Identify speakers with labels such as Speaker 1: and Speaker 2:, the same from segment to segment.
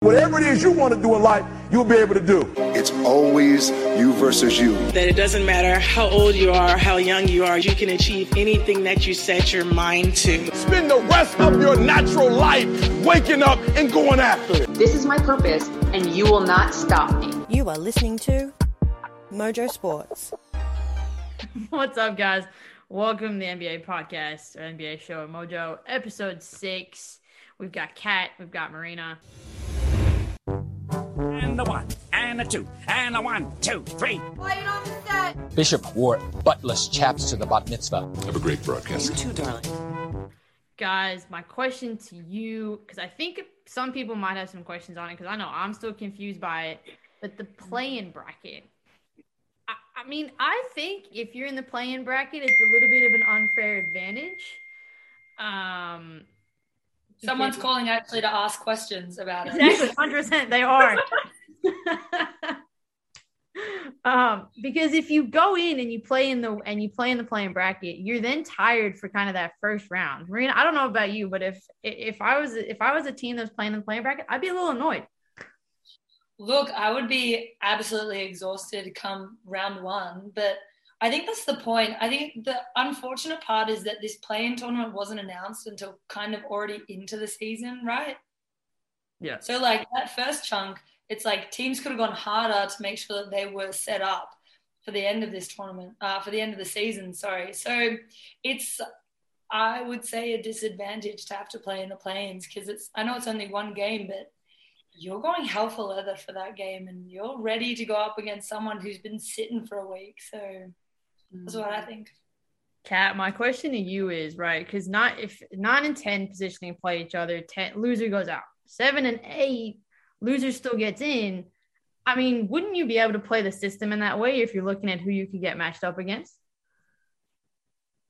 Speaker 1: Whatever it is you want to do in life, you'll be able to do.
Speaker 2: It's always you versus you.
Speaker 3: That it doesn't matter how old you are, how young you are, you can achieve anything that you set your mind to.
Speaker 1: Spend the rest of your natural life waking up and going after it.
Speaker 4: This is my purpose, and you will not stop me.
Speaker 5: You are listening to Mojo Sports.
Speaker 6: What's up, guys? Welcome to the NBA podcast or NBA show Mojo, episode six. We've got Cat, we've got Marena.
Speaker 7: And a one, and a two, and a one, two, three.
Speaker 4: Quiet on the set.
Speaker 8: Bishop wore buttless chaps to the bat mitzvah.
Speaker 9: Have a great broadcast.
Speaker 3: You too, darling.
Speaker 6: Guys, my question to you, because I think some people might have some questions on it, because I know I'm still confused by it, but the play-in bracket. I, I mean, I think if you're in the play-in bracket, it's a little bit of an unfair advantage. Um,
Speaker 10: Someone's calling actually to ask questions about it.
Speaker 6: Exactly, hundred percent. They are. um, because if you go in and you play in the and you play in the play-in bracket, you're then tired for kind of that first round. Marena, I don't know about you, but if if I was if I was a team that was playing in the play-in bracket, I'd be a little annoyed.
Speaker 10: Look, I would be absolutely exhausted come round one, but I think that's the point. I think the unfortunate part is that this play-in tournament wasn't announced until kind of already into the season, right?
Speaker 6: Yeah.
Speaker 10: So like that first chunk, it's like teams could have gone harder to make sure that they were set up for the end of this tournament, uh, for the end of the season. Sorry. So it's, I would say, a disadvantage to have to play in the play-ins because it's. I know it's only one game, but you're going hell for leather for that game, and you're ready to go up against someone who's been sitting for a week. So that's what I think.
Speaker 6: Cat, my question to you is right because not if nine and ten positioning play each other, ten loser goes out. Seven and eight, loser still gets in. I mean, wouldn't you be able to play the system in that way if you're looking at who you could get matched up against?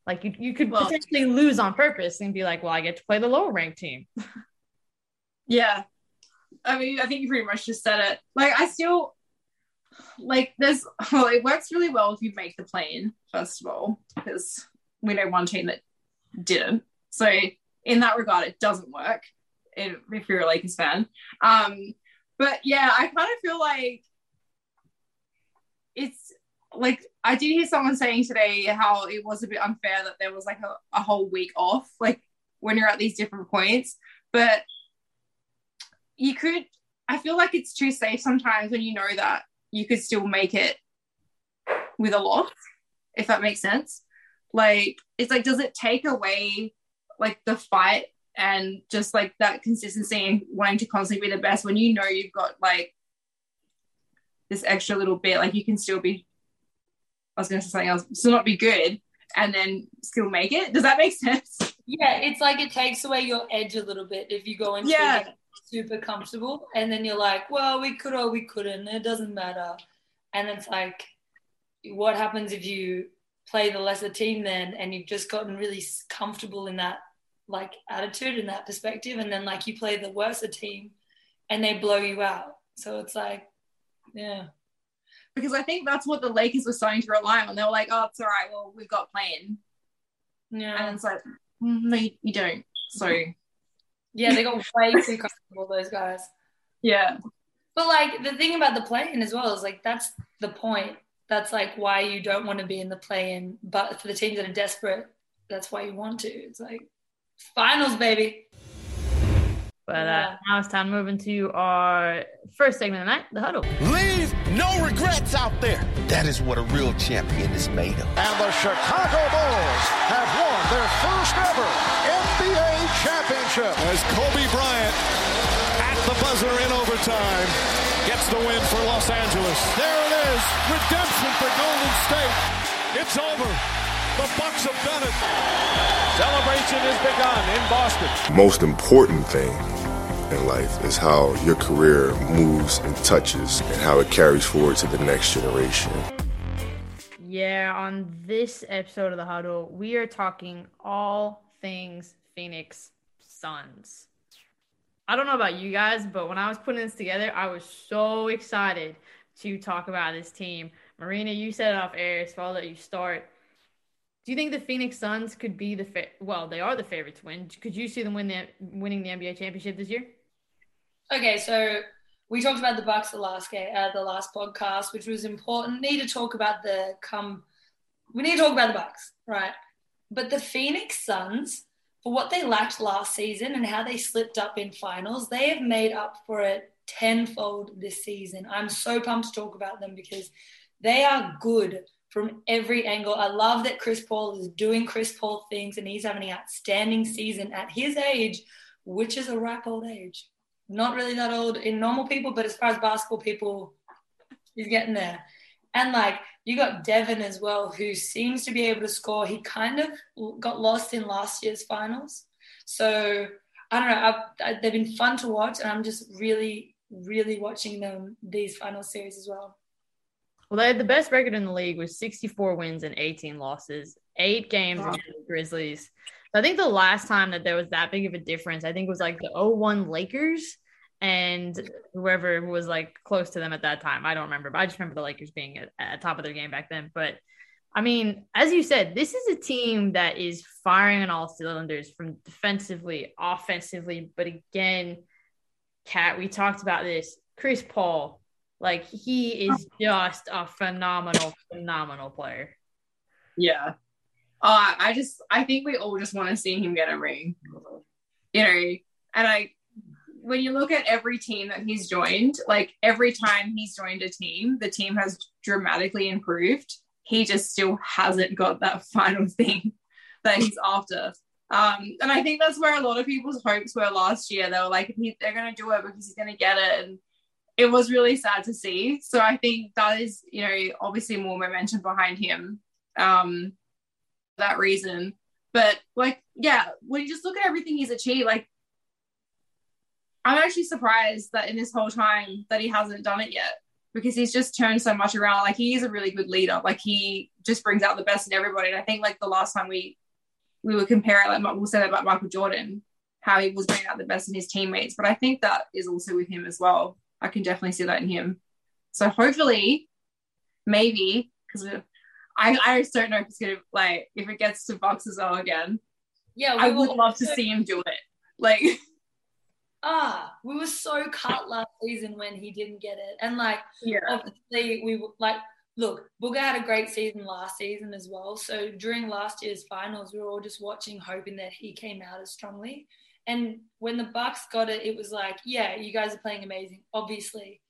Speaker 6: Like you, you could
Speaker 11: Well-
Speaker 6: potentially lose on purpose and be like, well, I get to play the lower ranked team.
Speaker 11: Yeah. I mean, I think you pretty much just said it. Like, I still like there's well, it works really well if you make the plane, first of all, because we know one team that didn't. So in that regard, it doesn't work if, you're a Lakers fan. Um, but yeah, I kind of feel like it's like I did hear someone saying today how it was a bit unfair that there was like a, a whole week off, like when you're at these different points. But you could I feel like it's too safe sometimes when you know that you could still make it with a loss, if that makes sense. Like it's like does it take away like the fight and just like that consistency and wanting to constantly be the best when you know you've got like this extra little bit, like you can still be I was gonna say something else, still not be good and then still make it. Does that make sense?
Speaker 10: Yeah, it's like it takes away your edge a little bit if you go into
Speaker 11: Yeah.
Speaker 10: super comfortable and then you're like, well, we could or we couldn't. It doesn't matter. And it's like, what happens if you play the lesser team then and you've just gotten really comfortable in that like attitude and that perspective and then like you play the worser team and they blow you out. So it's like, yeah.
Speaker 11: Because I think that's what the Lakers were starting to rely on. They were like, oh, it's all right. Well, we've got play-in.
Speaker 10: Yeah.
Speaker 11: And it's like, mm, no, you- you don't. So,
Speaker 10: Yeah, they got way too comfortable, those guys.
Speaker 11: yeah.
Speaker 10: But like the thing about the play-in as well is like that's the point. That's like why you don't want to be in the play-in. But for the teams that are desperate, that's why you want to. It's like finals, baby.
Speaker 6: But uh, now it's time to move into our first segment of the night, the huddle.
Speaker 9: Leave no regrets out there. That is what a real champion is made of.
Speaker 1: And the Chicago Bulls have won their first ever NBA championship.
Speaker 9: As Kobe Bryant at the buzzer in overtime gets the win for Los Angeles. There it is. Redemption for Golden State. It's over. The Bucks have done it. Celebration has begun in Boston.
Speaker 2: Most important thing in life is how your career moves and touches and how it carries forward to the next generation.
Speaker 6: Yeah, on this episode of the huddle, we are talking all things Phoenix Suns. I don't know about you guys, but when I was putting this together, I was so excited to talk about this team. Marena, you said it off air, so I'll let you start. Do you think the Phoenix Suns could be the fa- well? They are the favorite to win. Could you see them win the winning the NBA championship this year?
Speaker 10: Okay, so we talked about the Bucks the last game, uh, the last podcast, which was important. Need to talk about the come. We need to talk about the Bucks, right? But the Phoenix Suns, for what they lacked last season and how they slipped up in finals, they have made up for it tenfold this season. I'm so pumped to talk about them because they are good from every angle. I love that Chris Paul is doing Chris Paul things and he's having an outstanding season at his age, which is a ripe old age. Not really that old in normal people, but as far as basketball people, he's getting there. And like you got Devin as well, who seems to be able to score. He kind of got lost in last year's finals. So I don't know. I, they've been fun to watch, and I'm just really, really watching them these final series as well.
Speaker 6: Well, they had the best record in the league with 64 wins and 18 losses, eight games wow. against the Grizzlies. So I think the last time that there was that big of a difference, I think was like the 01 Lakers and whoever was like close to them at that time. I don't remember, but I just remember the Lakers being at, at top of their game back then. But I mean, as you said, this is a team that is firing on all cylinders from defensively, offensively. But again, Cat, we talked about this. Chris Paul, like he is just a phenomenal, phenomenal player.
Speaker 11: Yeah. Uh, I just I think we all just want to see him get a ring. You know, and I when you look at every team that he's joined, like every time he's joined a team, the team has dramatically improved. He just still hasn't got that final thing that he's after. Um, and I think that's where a lot of people's hopes were last year. They were like, they're going to do it because he's going to get it. And it was really sad to see. So I think that is, you know, obviously more momentum behind him. Um, that reason. But like, yeah, when you just look at everything he's achieved, like I'm actually surprised that in this whole time that he hasn't done it yet because he's just turned so much around. Like he is a really good leader. Like he just brings out the best in everybody. And I think like the last time we we were comparing, like we'll say that about Michael Jordan, how he was bringing out the best in his teammates. But I think that is also with him as well. I can definitely see that in him. So hopefully, maybe because I I just don't know if it's gonna like if it gets to as well again.
Speaker 10: Yeah,
Speaker 11: I would love to see him do it. Like.
Speaker 10: Ah, we were so cut last season when he didn't get it, and like
Speaker 11: yeah.
Speaker 10: obviously we like look, Booker had a great season last season as well. So during last year's finals, we were all just watching, hoping that he came out as strongly. And when the Bucks got it, it was like, yeah, you guys are playing amazing, obviously.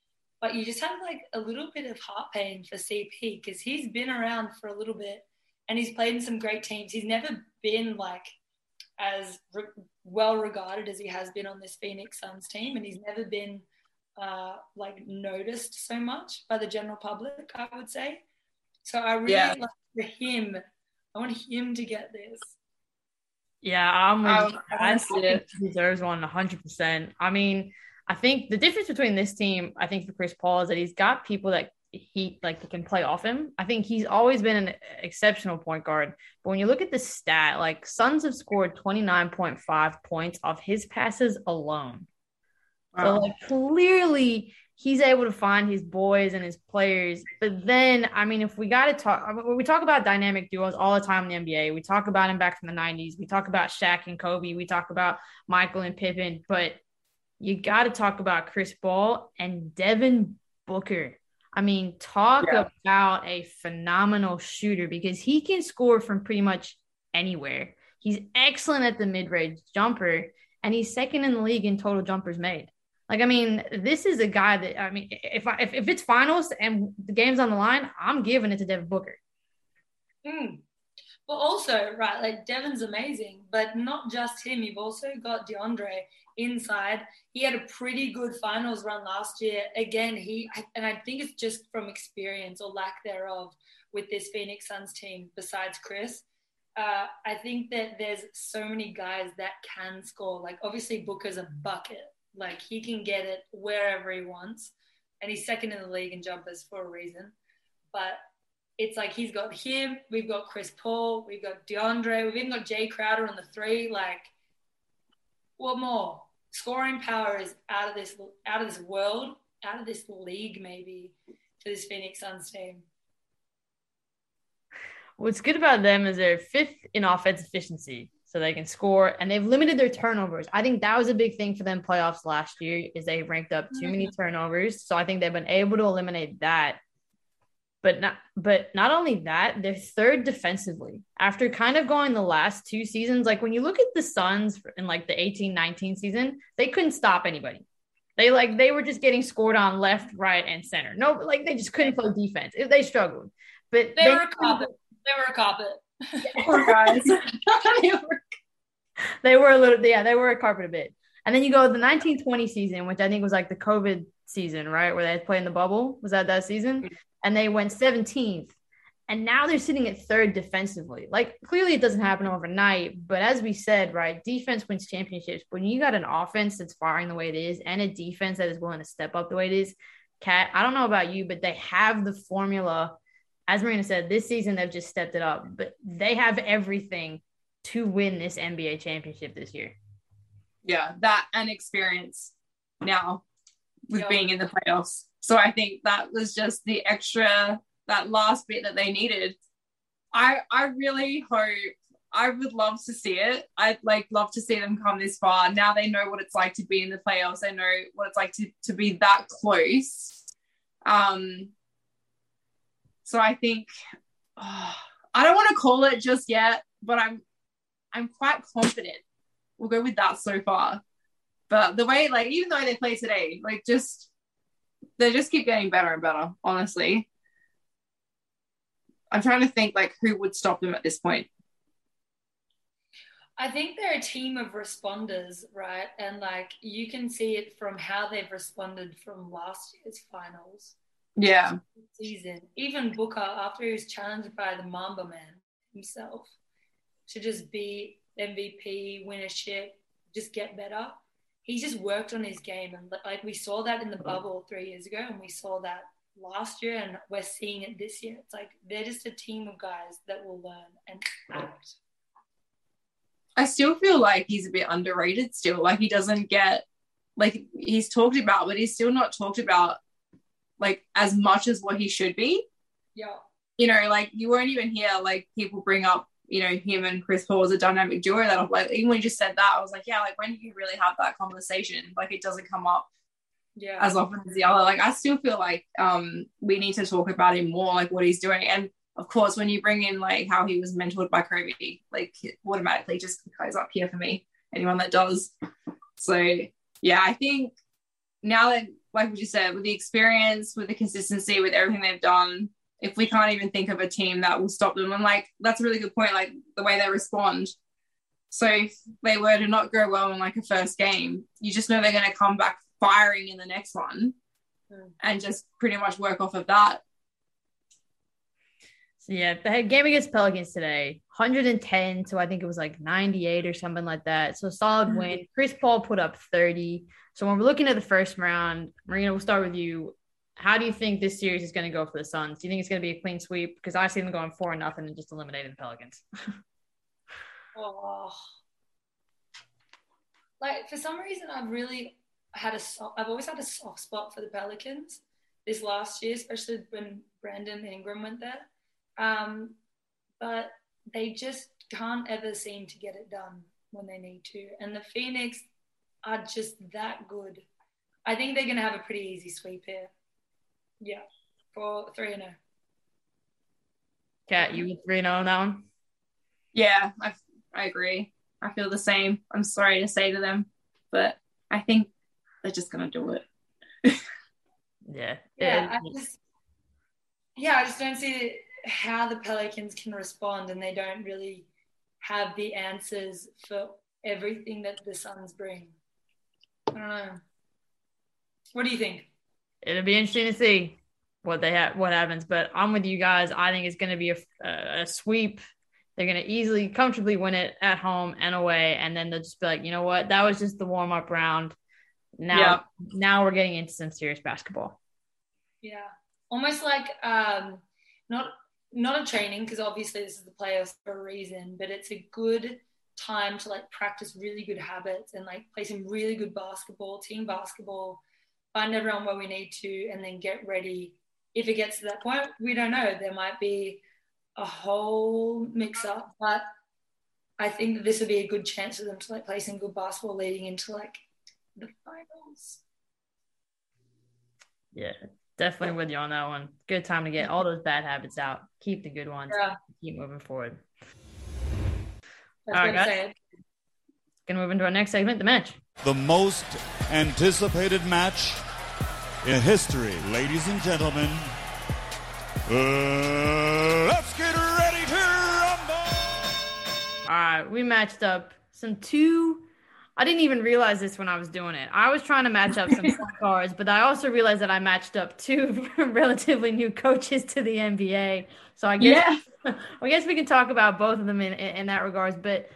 Speaker 10: But you just have like a little bit of heart pain for CP because he's been around for a little bit and he's played in some great teams. He's never been like as re- well regarded as he has been on this Phoenix Suns team, and he's never been uh, like noticed so much by the general public. I would say. So I really yeah. like for him. I want him to get this.
Speaker 6: Yeah, I'm. Um, I think he deserves one 100. percent I mean, I think the difference between this team, I think for Chris Paul, is that he's got people that he like can play off him. I think he's always been an exceptional point guard. But when you look at the stat, like Suns have scored 29.5 points off his passes alone. Wow. So like clearly he's able to find his boys and his players. But then, I mean, if we got to talk, we talk about dynamic duos all the time in the NBA. We talk about him back from the 90s. We talk about Shaq and Kobe. We talk about Michael and Pippen. But you got to talk about Chris Paul and Devin Booker. I mean, talk yeah. about a phenomenal shooter because he can score from pretty much anywhere. He's excellent at the mid range jumper, and he's second in the league in total jumpers made. Like, I mean, this is a guy that I mean, if I, if, if it's finals and the game's on the line, I'm giving it to Devin Booker.
Speaker 10: Mm. But also, right, like Devin's amazing, but not just him. You've also got DeAndre inside. He had a pretty good finals run last year. Again, he and I think it's just from experience or lack thereof with this Phoenix Suns team. Besides Chris, uh, I think that there's so many guys that can score. Like obviously Booker's a bucket. Like he can get it wherever he wants, and he's second in the league in jumpers for a reason. But it's like he's got him. We've got Chris Paul. We've got DeAndre. We've even got Jae Crowder on the three. Like, what more? scoring power is out of this out of this world, out of this league maybe for this Phoenix Suns team.
Speaker 6: What's good about them is they're fifth in offense efficiency. So they can score and they've limited their turnovers. I think that was a big thing for them playoffs last year is they ranked up too many mm-hmm. turnovers. So I think they've been able to eliminate that. But not but not only that, they're third defensively. After kind of going the last two seasons, like when you look at the Suns in like the 18-19 season, they couldn't stop anybody. They like they were just getting scored on left, right, and center. No, like they just couldn't play defense. They struggled. But
Speaker 10: they, they were a carpet. They were a.
Speaker 11: Poor guys.
Speaker 6: they, were, a little, yeah, they were a carpet a bit. And then you go the 1920 season, which I think was like the COVID season, right? Where they had played in the bubble. Was that that season? Mm-hmm. And they went 17th. And now they're sitting at third defensively. Like clearly it doesn't happen overnight, but as we said, right, defense wins championships. When you got an offense that's firing the way it is and a defense that is willing to step up the way it is, Cat, I don't know about you, but they have the formula as Marena said, this season they've just stepped it up, but they have everything to win this NBA championship this year.
Speaker 11: Yeah, that and experience now with yeah. being in the playoffs. So I think that was just the extra that last bit that they needed. I I really hope I would love to see it. I'd like love to see them come this far. Now they know what it's like to be in the playoffs. They know what it's like to, to be that close. Um, so I think oh, I don't want to call it just yet, but I'm I'm quite confident. We'll go with that so far. But the way, like, even though they play today, like, just they just keep getting better and better. Honestly, I'm trying to think like who would stop them at this point.
Speaker 10: I think they're a team of responders, right? And like you can see it from how they've responded from last year's finals.
Speaker 11: Yeah.
Speaker 10: Season. Even Booker, after he was challenged by the Mamba Man himself to just be MVP, win a ship, just get better. He just worked on his game. And like we saw that in the bubble three years ago, and we saw that last year, and we're seeing it this year. It's like they're just a team of guys that will learn and act.
Speaker 11: I still feel like he's a bit underrated still. Like he doesn't get like he's talked about, but he's still not talked about like as much as what he should be.
Speaker 10: Yeah.
Speaker 11: You know, like you won't even hear like people bring up, you know, him and Chris Paul as a dynamic duo that I'm like even when you just said that, I was like, yeah, like when do you really have that conversation? Like it doesn't come up
Speaker 10: yeah
Speaker 11: as often as the other. Like I still feel like um we need to talk about him more, like what he's doing. And of course, when you bring in like how he was mentored by Kobe, like automatically just goes up here for me. Anyone that does. So yeah, I think now that like what you said, with the experience, with the consistency, with everything they've done, if we can't even think of a team that will stop them, I'm like, that's a really good point. Like the way they respond. So if they were to not go well in like a first game, you just know they're going to come back firing in the next one mm. and just pretty much work off of that.
Speaker 6: So yeah, the game against Pelicans today, 110 to I think it was like 98 or something like that. So solid mm-hmm. win. Chris Paul put up 30. So when we're looking at the first round, Marena, we'll start with you. How do you think this series is going to go for the Suns? Do you think it's going to be a clean sweep? Because I see them going four and nothing and just eliminating the Pelicans.
Speaker 10: oh, like for some reason, I've really had a I've always had a soft spot for the Pelicans this last year, especially when Brandon Ingram went there. Um, but they just can't ever seem to get it done when they need to. And the Phoenix are just that good. I think they're going to have a pretty easy sweep here. Yeah, for 3 and 0.
Speaker 6: Cat, you 3 0 on that one?
Speaker 11: Yeah, I, I agree. I feel the same. I'm sorry to say to them, but I think they're just going to do it.
Speaker 6: yeah.
Speaker 10: Yeah, I just, yeah, I just don't see how the Pelicans can respond, and they don't really have the answers for everything that the Suns bring. I don't know. What do you think?
Speaker 6: It'll be interesting to see what they have, what happens. But I'm with you guys. I think it's going to be a, a sweep. They're going to easily, comfortably win it at home and away, and then they'll just be like, you know what? That was just the warm up round. Now, yeah. now we're getting into some serious basketball.
Speaker 10: Yeah, almost like um, not not a training because obviously this is the playoffs for a reason, but it's a good time to like practice really good habits and like play some really good basketball, team basketball, find everyone where we need to, and then get ready. If it gets to that point, we don't know. There might be a whole mix up, but I think that this would be a good chance for them to like play some good basketball leading into like the finals.
Speaker 6: Yeah, definitely with you on that one. Good time to get all those bad habits out. Keep the good ones.
Speaker 10: Yeah.
Speaker 6: Keep moving forward.
Speaker 10: That's
Speaker 6: All
Speaker 10: what
Speaker 6: right,
Speaker 10: I'm
Speaker 6: guys.
Speaker 10: saying.
Speaker 6: Gonna move into our next segment, the match.
Speaker 9: The most anticipated match in history, ladies and gentlemen. Uh, let's get ready to rumble!
Speaker 6: All right, we matched up some two. I didn't even realize this when I was doing it. I was trying to match up some point guards, but I also realized that I matched up two relatively new coaches to the NBA. So I guess I guess we can talk about both of them in, in, in that regards. But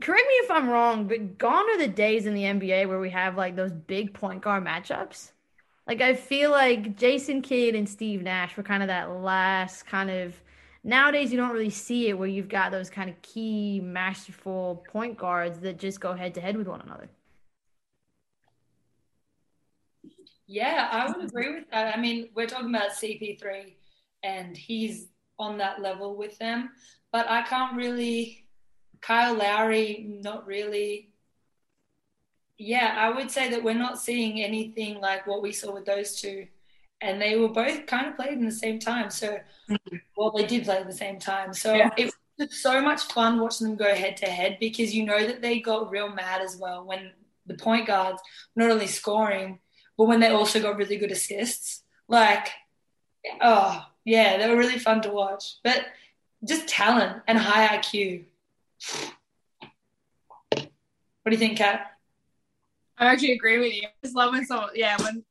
Speaker 6: correct me if I'm wrong, but gone are the days in the NBA where we have like those big point guard matchups. Like I feel like Jason Kidd and Steve Nash were kind of that last kind of nowadays you don't really see it where you've got those kind of key masterful point guards that just go head to head with one another.
Speaker 10: Yeah, I would agree with that. I mean, we're talking about CP3 and he's on that level with them, but I can't really. Kyle Lowry, not really. Yeah, I would say that we're not seeing anything like what we saw with those two. And they were both kind of played in the same time. So, mm-hmm. well, they did play at the same time. So
Speaker 11: Yeah.
Speaker 10: it was so much fun watching them go head to head because you know that they got real mad as well when the point guards not only scoring, but when they also got really good assists. Like, oh, yeah, they were really fun to watch. But just talent and high IQ. What do you think, Cat?
Speaker 11: I actually agree with you. I just love when someone, yeah, when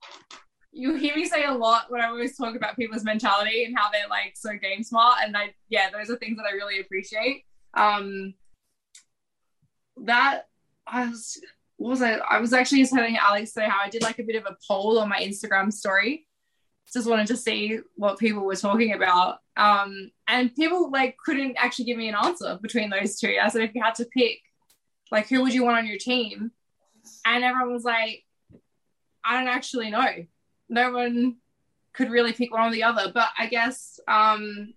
Speaker 11: you hear me say a lot when I always talk about people's mentality and how they're like so game smart, and I, yeah, those are things that I really appreciate. Um, that I was, what was I? I was actually just telling Alex today how I did like a bit of a poll on my Instagram story. Just wanted to see what people were talking about. Um, and people like couldn't actually give me an answer between those two. I said, if you had to pick, like, who would you want on your team? And everyone was like, I don't actually know. No one could really pick one or the other. But I guess um,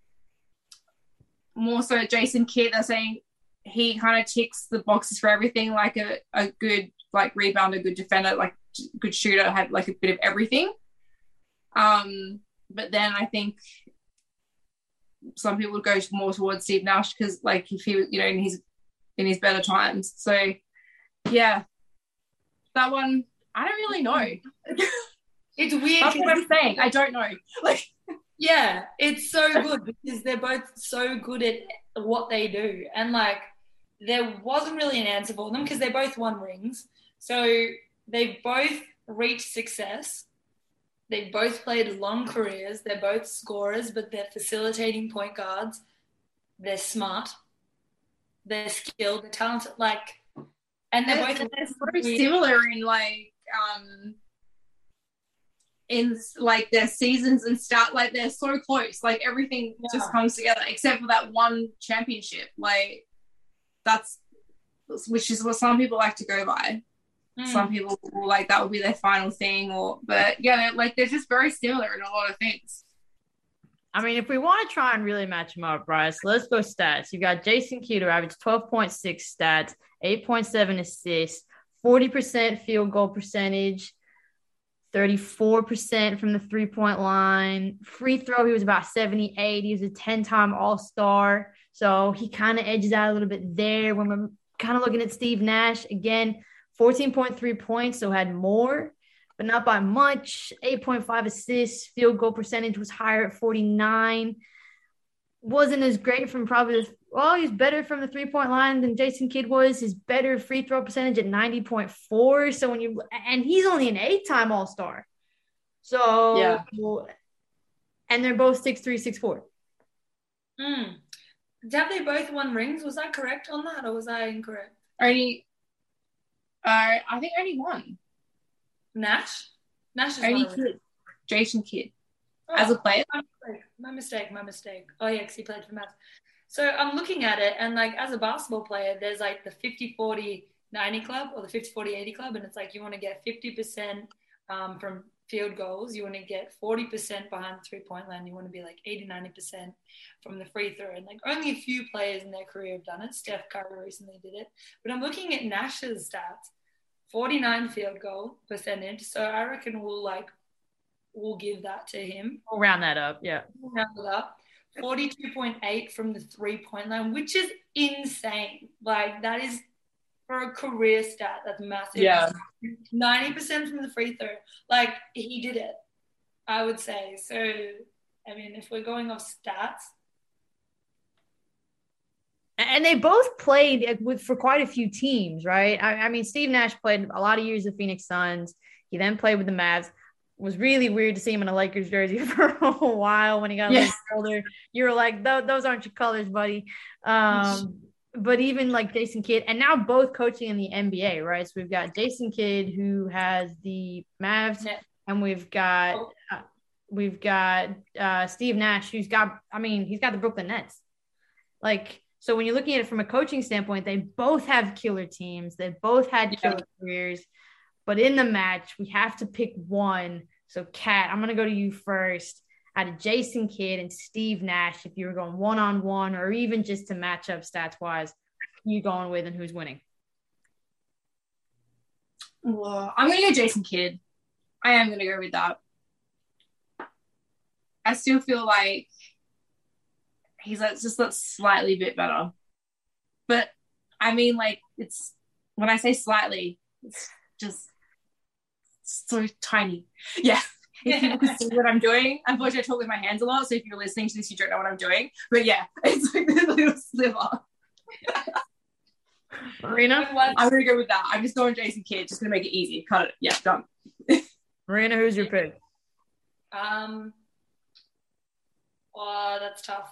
Speaker 11: more so Jason Kidd, they're saying he kind of ticks the boxes for everything, like a, a good like rebounder, good defender, like good shooter, had like a bit of everything. Um, but then I think some people would go more towards Steve Nash because like if he you know in his in his better times. So yeah. That one I don't really know.
Speaker 10: It's weird.
Speaker 11: That's what I'm saying. I don't know. Like
Speaker 10: Yeah, it's so good because they're both so good at what they do. And like, there wasn't really an answer for them because they're both won rings. So they both reached success. They both played long careers. They're both scorers, but they're facilitating point guards. They're smart. They're skilled. They're talented. Like, and they're both
Speaker 11: they're very similar in like um in like their seasons and start like they're so close. Like everything just comes together except for that one championship. Like that's which is what some people like to go by. Some people like that would be their final thing or but yeah like they're just very similar in a lot of things
Speaker 6: I mean, if we want to try and really match them up, Bryce, let's go stats. You've got Jason who averaged 12.6 stats, 8.7 assists, 40% field goal percentage, 34% from the three point line. Free throw, he was about 78. He was a 10 time All Star. So he kind of edges out a little bit there when we're kind of looking at Steve Nash. Again, 14.3 points, so had more, but not by much. 8.5 assists, field goal percentage was higher at 49. Wasn't as great from probably the, well, he's better from the three point line than Jason Kidd was. His better free throw percentage at 90.4. So when you, and he's only an eight time All Star. So,
Speaker 10: Yeah.
Speaker 6: and they're both six three, six four.
Speaker 10: Mm. Have they both won rings? Was I correct on that or was I incorrect?
Speaker 11: only uh i think only one
Speaker 10: Nash? Nash is
Speaker 11: only Kidd jason kidd
Speaker 10: Oh,
Speaker 11: as a player
Speaker 10: My mistake, my mistake, my mistake. Oh yeah, because he played for Mavs. So I'm looking at it, and like as a basketball player, there's like the 50 40 90 club or the 50 40 80 club, and it's like you want to get 50% um, from field goals. You want to get 40% behind the three point line. You want to be like 80, 90% from the free throw. And like only a few players in their career have done it. Steph Curry recently did it. But I'm looking at Nash's stats 49 field goal percentage. So I reckon we'll like, we'll give that to him.
Speaker 6: We'll round that up. Yeah.
Speaker 10: We'll round it up. 42.8 from the three point line, which is insane. Like, that is for a career stat, that's massive.
Speaker 11: Yeah.
Speaker 10: 90% from the free throw. Like, he did it, I would say. So, I mean, if we're going off stats,
Speaker 6: And they both played with for quite a few teams, right? I, I, mean, Steve Nash played a lot of years with Phoenix Suns. He then played with the Mavs. It was really weird to see him in a Lakers jersey for a while when he got
Speaker 11: Yeah.
Speaker 6: older. You were like, those aren't your colors, buddy. Um, but even like Jason Kidd, and now both coaching in the NBA, right? So we've got Jason Kidd who has the Mavs, and we've got uh, we've got uh, Steve Nash who's got. I mean, he's got the Brooklyn Nets. Like, so when you're looking at it from a coaching standpoint, they both have killer teams. They both had
Speaker 11: Yeah.
Speaker 6: killer careers. But in the match, we have to pick one. So, Cat, I'm going to go to you first. Out of Jason Kidd and Steve Nash, if you were going one on one or even just to match up stats wise, who you going with and who's winning?
Speaker 11: Well, I'm gonna go Jason Kidd. I am gonna go with that. I still feel like he's like just that slightly bit better. But I mean like it's when I say slightly, it's just so tiny. Yeah. If you can see what I'm doing, unfortunately I talk with my hands a lot. So if you're listening to this, you don't know what I'm doing. But yeah, it's like this little sliver.
Speaker 6: Marena?
Speaker 11: I'm gonna go with that. I'm just going Jason Kidd, just gonna make it easy. Cut it. Yeah, done.
Speaker 6: Marena, who's your pick?
Speaker 10: Um, oh, that's tough.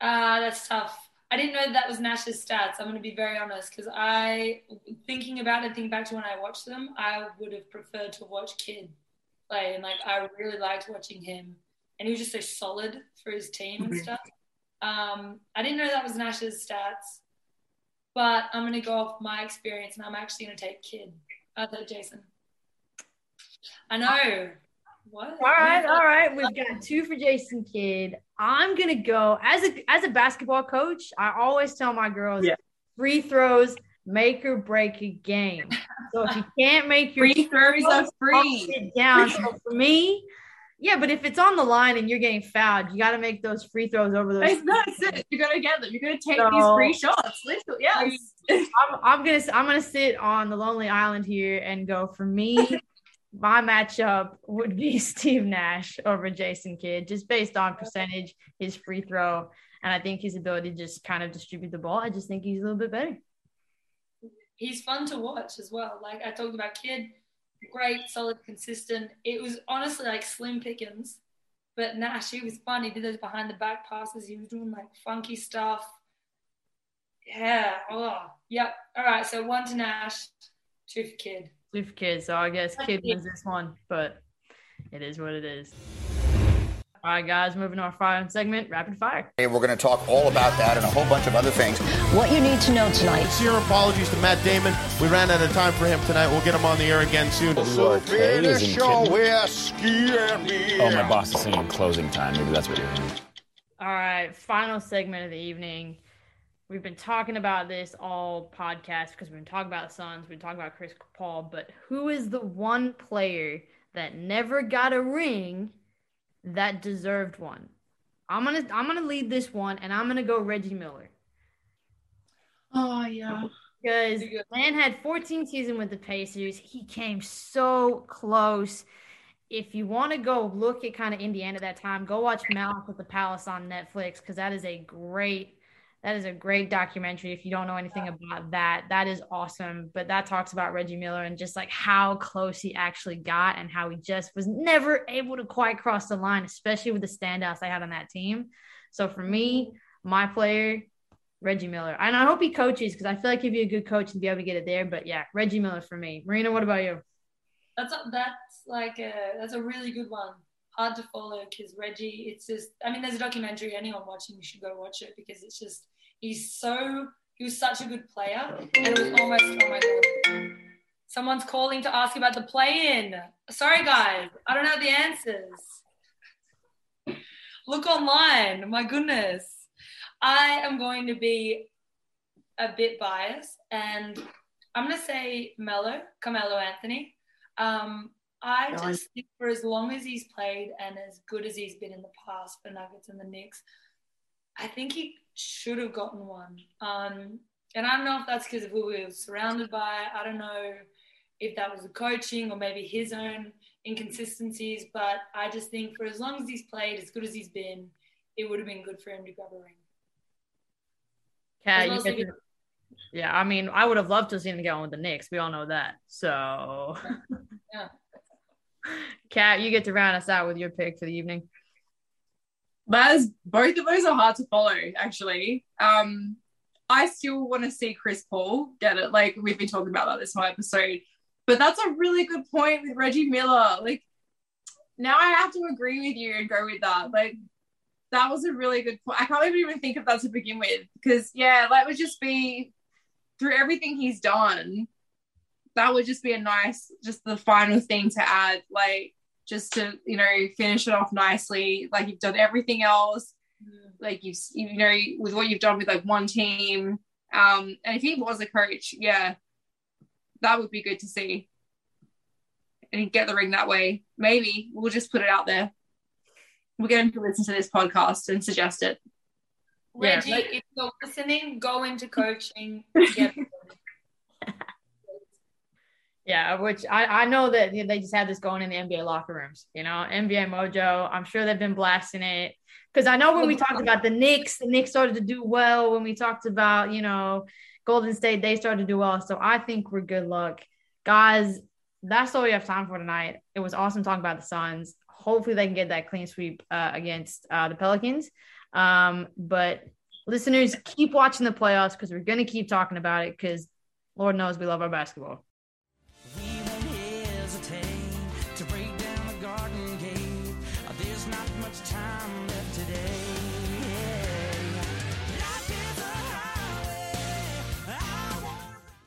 Speaker 10: Uh, that's tough. I didn't know that was Nash's stats. I'm going to be very honest because I, thinking about it, thinking back to when I watched them, I would have preferred to watch Kidd play, and like I really liked watching him, and he was just so solid for his team and
Speaker 11: Mhm.
Speaker 10: stuff. Um, I didn't know that was Nash's stats, but I'm going to go off my experience, and I'm actually going to take Kidd. I thought Jason. I know. What?
Speaker 6: All right, all right. We've got two for Jason Kidd. I'm gonna go as a as a basketball coach. I always tell my girls,
Speaker 11: Yeah.
Speaker 6: free throws make or break a game. So if you can't make your
Speaker 11: Free throws are free.
Speaker 6: sit down. So for me, yeah, but if it's on the line and you're getting fouled, you got to make those free throws over those.
Speaker 11: That's, that's it. You're gonna get them. You're gonna take
Speaker 6: So-
Speaker 11: these free shots. Literally, yes.
Speaker 6: I'm, I'm gonna I'm gonna sit on the lonely island here and go for me. My matchup would be Steve Nash over Jason Kidd, just based on percentage, his free throw, and I think his ability to just kind of distribute the ball. I just think he's a little bit better.
Speaker 10: he's fun to watch as well. Like I talked about, Kidd, great, solid, consistent. It was honestly like slim pickings, but Nash, he was fun. He did those behind the back passes. He was doing like funky stuff. Yeah. Oh, yep. All right. So one to Nash, two for Kidd.
Speaker 6: Two for Kidd, so I guess Kidd wins this one, but it is what it is. All right, guys, moving to our final segment, rapid fire.
Speaker 12: Hey, we're going to talk all about that and a whole bunch of other things.
Speaker 13: What you need to know tonight.
Speaker 9: Sincere apologies to Matt Damon. We ran out of time for him tonight. We'll get him on the air again soon.
Speaker 1: So finish your whiskey and beer.
Speaker 14: Oh, my boss is singing closing time. Maybe that's what you're hearing.
Speaker 6: All right, final segment of the evening. We've been talking about this all podcast because we've been talking about the Suns, we've been talking about Chris Paul, but who is the one player that never got a ring that deserved one? I'm gonna I'm gonna lead this one, and I'm gonna go Reggie Miller
Speaker 11: Oh yeah.
Speaker 6: because man had 14 season with the Pacers. He came so close. If you want to go look at kind of Indiana that time, go watch Malice at the Palace on Netflix because that is a great that is a great documentary. If you don't know anything about that, that is awesome. But that talks about Reggie Miller and just like how close he actually got and how he just was never able to quite cross the line, especially with the standouts they had on that team. So for me, my player, Reggie Miller. And I hope he coaches because I feel like he'd be a good coach and be able to get it there. But yeah, Reggie Miller for me. Marena, what about you?
Speaker 10: That's a, that's like a that's a really good one. Hard to follow because Reggie. It's just. I mean, there's a documentary. Anyone watching, you should go watch it because it's just. He's so. He was such a good player, and it was almost. Oh my god. Someone's calling to ask about the play-in. Sorry, guys, I don't have the answers. Look online. My goodness, I am going to be a bit biased, and I'm going to say Melo, Carmelo Anthony. Um, I just think for as long as he's played and as good as he's been in the past for Nuggets and the Knicks, I think he should have gotten one. Um, and I don't know if that's because of who he was surrounded by. I don't know if that was the coaching or maybe his own inconsistencies. But I just think for as long as he's played, as good as he's been, it would have been good for him to grab a ring. Cat,
Speaker 6: you
Speaker 10: well as
Speaker 6: get to- yeah, I mean, I would have loved to have seen him get on with the Knicks. We all know that. So,
Speaker 10: Yeah.
Speaker 6: Cat, you get to round us out with your pick for the evening.
Speaker 11: Baz, both of those are hard to follow, actually. Um, I still want to see Chris Paul get it. Like we've been talking about that this whole episode. But that's a really good point with Reggie Miller. Like now I have to agree with you and go with that. Like that was a really good point. I can't even think of that to begin with. Because yeah, that would just be through everything he's done, that would just be a nice, just the final thing to add. Like just to you know finish it off nicely. Like you've done everything else. Like you've you know with what you've done with like one team. Um, and if he was a coach, yeah, that would be good to see. And he'd get the ring that way. Maybe we'll just put it out there. We'll get him to listen to this podcast and suggest it.
Speaker 10: Reggie,
Speaker 6: like-
Speaker 10: if you're listening, go into coaching. Get
Speaker 6: Yeah, which I, I know that they just had this going in the NBA locker rooms, you know, NBA Mojo. I'm sure they've been blasting it. Because I know when we talked about the Knicks, the Knicks started to do well. When we talked about, you know, Golden State, they started to do well. So I think we're good luck. Guys, that's all we have time for tonight. It was awesome talking about the Suns. Hopefully they can get that clean sweep uh, against uh, the Pelicans. Um, but listeners, keep watching the playoffs because we're going to keep talking about it because Lord knows we love our basketball.